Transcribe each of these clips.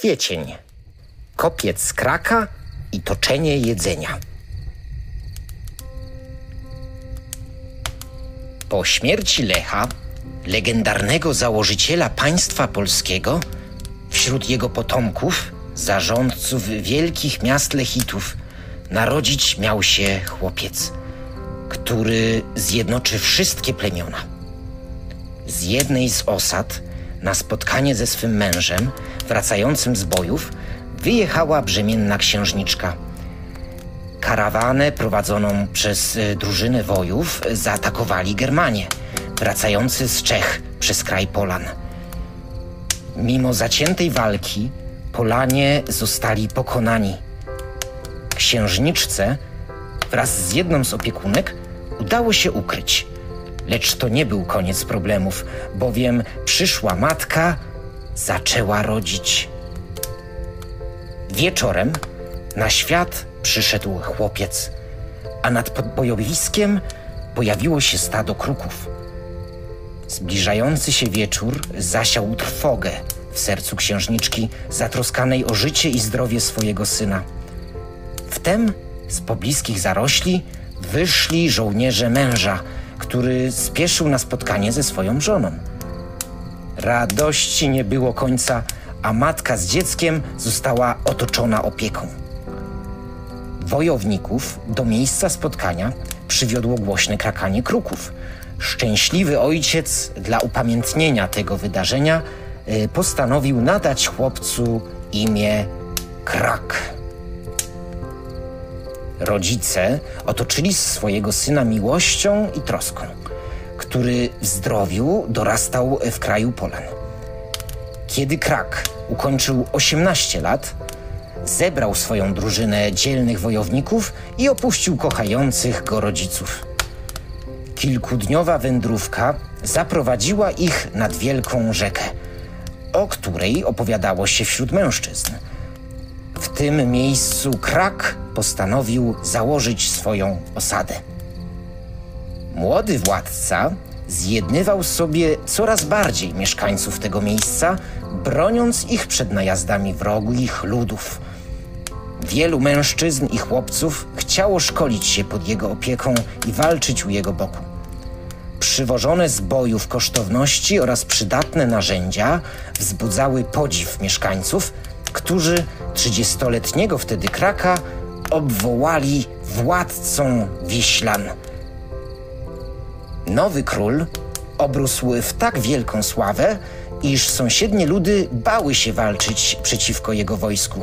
kwiecień, kopiec kraka i toczenie jedzenia. Po śmierci Lecha, legendarnego założyciela państwa polskiego, wśród jego potomków, zarządców wielkich miast Lechitów, narodzić miał się chłopiec, który zjednoczy wszystkie plemiona. Z jednej z osad, na spotkanie ze swym mężem, wracającym z bojów, wyjechała brzemienna księżniczka. Karawanę prowadzoną przez y, drużynę wojów zaatakowali Germanie, wracający z Czech przez kraj Polan. Mimo zaciętej walki, Polanie zostali pokonani. Księżniczce wraz z jedną z opiekunek udało się ukryć. Lecz to nie był koniec problemów, bowiem przyszła matka zaczęła rodzić. Wieczorem na świat przyszedł chłopiec, a nad podbojowiskiem pojawiło się stado kruków. Zbliżający się wieczór zasiał trwogę w sercu księżniczki, zatroskanej o życie i zdrowie swojego syna. Wtem z pobliskich zarośli wyszli żołnierze męża, który spieszył na spotkanie ze swoją żoną. Radości nie było końca, a matka z dzieckiem została otoczona opieką. Wojowników do miejsca spotkania przywiodło głośne krakanie kruków. Szczęśliwy ojciec dla upamiętnienia tego wydarzenia y, postanowił nadać chłopcu imię Krak. Rodzice otoczyli swojego syna miłością i troską, który w zdrowiu dorastał w kraju Polan. Kiedy Krak ukończył 18 lat, zebrał swoją drużynę dzielnych wojowników i opuścił kochających go rodziców. Kilkudniowa wędrówka zaprowadziła ich nad wielką rzekę, o której opowiadało się wśród mężczyzn. Tym miejscu Krak postanowił założyć swoją osadę. Młody władca zjednywał sobie coraz bardziej mieszkańców tego miejsca, broniąc ich przed najazdami wrogich ludów. Wielu mężczyzn i chłopców chciało szkolić się pod jego opieką i walczyć u jego boku. Przywożone z bojów kosztowności oraz przydatne narzędzia wzbudzały podziw mieszkańców, którzy trzydziestoletniego wtedy Kraka obwołali władcą Wiślan. Nowy król obrósł w tak wielką sławę, iż sąsiednie ludy bały się walczyć przeciwko jego wojsku.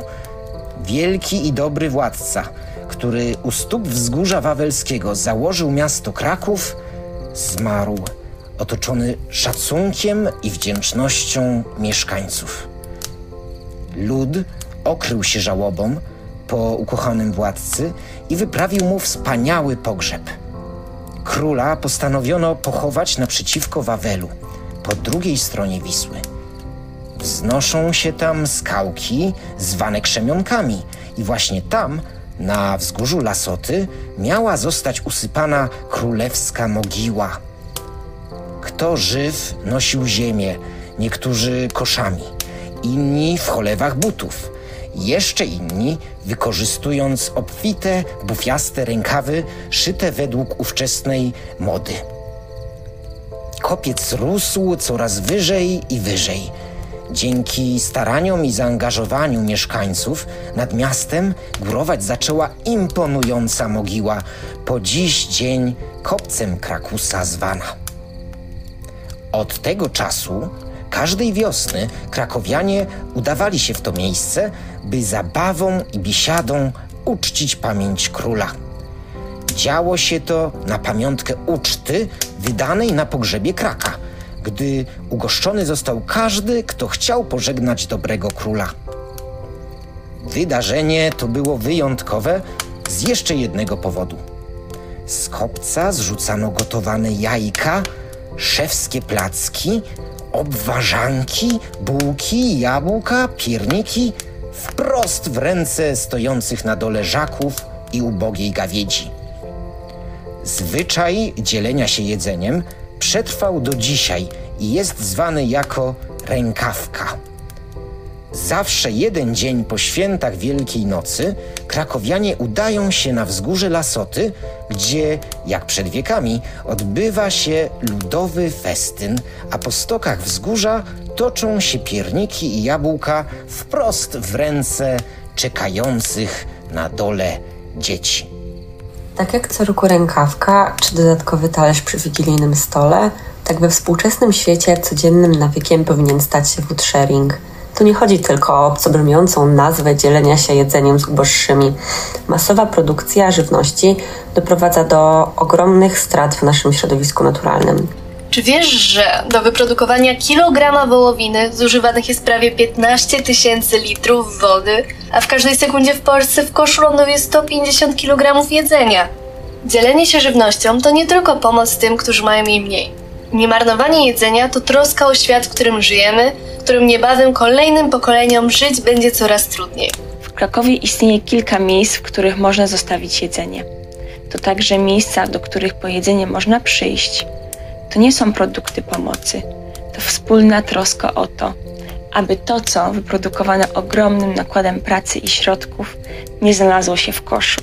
Wielki i dobry władca, który u stóp wzgórza wawelskiego założył miasto Kraków, zmarł, otoczony szacunkiem i wdzięcznością mieszkańców. Lud okrył się żałobą po ukochanym władcy i wyprawił mu wspaniały pogrzeb. Króla postanowiono pochować naprzeciwko Wawelu, po drugiej stronie Wisły. Wznoszą się tam skałki zwane krzemionkami i właśnie tam, na wzgórzu Lasoty, miała zostać usypana królewska mogiła. Kto żyw nosił ziemię, niektórzy koszami, inni w cholewach butów – jeszcze inni, wykorzystując obfite, bufiaste rękawy szyte według ówczesnej mody. Kopiec rósł coraz wyżej i wyżej. Dzięki staraniom i zaangażowaniu mieszkańców nad miastem górować zaczęła imponująca mogiła, po dziś dzień kopcem Krakusa zwana. Od tego czasu Każdej wiosny krakowianie udawali się w to miejsce, by zabawą i biesiadą uczcić pamięć króla. Działo się to na pamiątkę uczty wydanej na pogrzebie Kraka, gdy ugoszczony został każdy, kto chciał pożegnać dobrego króla. Wydarzenie to było wyjątkowe z jeszcze jednego powodu. Z kopca zrzucano gotowane jajka, szewskie placki, obwarzanki, bułki, jabłka, pierniki wprost w ręce stojących na dole żaków i ubogiej gawiedzi. Zwyczaj dzielenia się jedzeniem przetrwał do dzisiaj i jest zwany jako rękawka. Zawsze jeden dzień po świętach Wielkiej Nocy krakowianie udają się na wzgórze Lasoty, gdzie, jak przed wiekami, odbywa się ludowy festyn, a po stokach wzgórza toczą się pierniki i jabłka wprost w ręce czekających na dole dzieci. Tak jak co roku rękawka czy dodatkowy talerz przy wigilijnym stole, tak we współczesnym świecie codziennym nawykiem powinien stać się food sharing – tu nie chodzi tylko o obcobrzmiącą nazwę dzielenia się jedzeniem z uboższymi. Masowa produkcja żywności doprowadza do ogromnych strat w naszym środowisku naturalnym. Czy wiesz, że do wyprodukowania kilograma wołowiny zużywanych jest prawie 15 tysięcy litrów wody, a w każdej sekundzie w Polsce w koszu ląduje 150 kg jedzenia? Dzielenie się żywnością to nie tylko pomoc tym, którzy mają jej mniej. Niemarnowanie jedzenia to troska o świat, w którym żyjemy którym niebawem kolejnym pokoleniom żyć będzie coraz trudniej. W Krakowie istnieje kilka miejsc, w których można zostawić jedzenie. To także miejsca, do których po jedzenie można przyjść. To nie są produkty pomocy, to wspólna troska o to, aby to, co wyprodukowane ogromnym nakładem pracy i środków, nie znalazło się w koszu.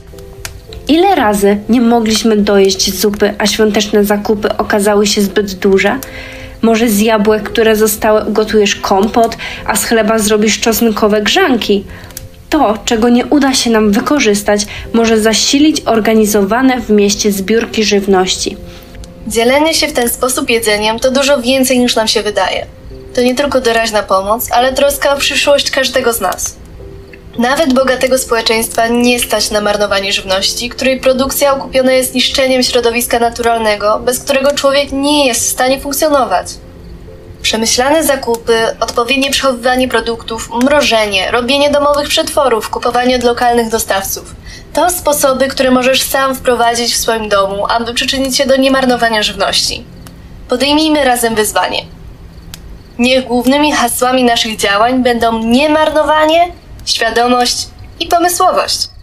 Ile razy nie mogliśmy dojeść zupy, a świąteczne zakupy okazały się zbyt duże? Może z jabłek, które zostały, ugotujesz kompot, a z chleba zrobisz czosnkowe grzanki. To, czego nie uda się nam wykorzystać, może zasilić organizowane w mieście zbiórki żywności. Dzielenie się w ten sposób jedzeniem to dużo więcej niż nam się wydaje. To nie tylko doraźna pomoc, ale troska o przyszłość każdego z nas. Nawet bogatego społeczeństwa nie stać na marnowanie żywności, której produkcja okupiona jest niszczeniem środowiska naturalnego, bez którego człowiek nie jest w stanie funkcjonować. Przemyślane zakupy, odpowiednie przechowywanie produktów, mrożenie, robienie domowych przetworów, kupowanie od lokalnych dostawców to sposoby, które możesz sam wprowadzić w swoim domu, aby przyczynić się do niemarnowania żywności. Podejmijmy razem wyzwanie. Niech głównymi hasłami naszych działań będą niemarnowanie, świadomość i pomysłowość.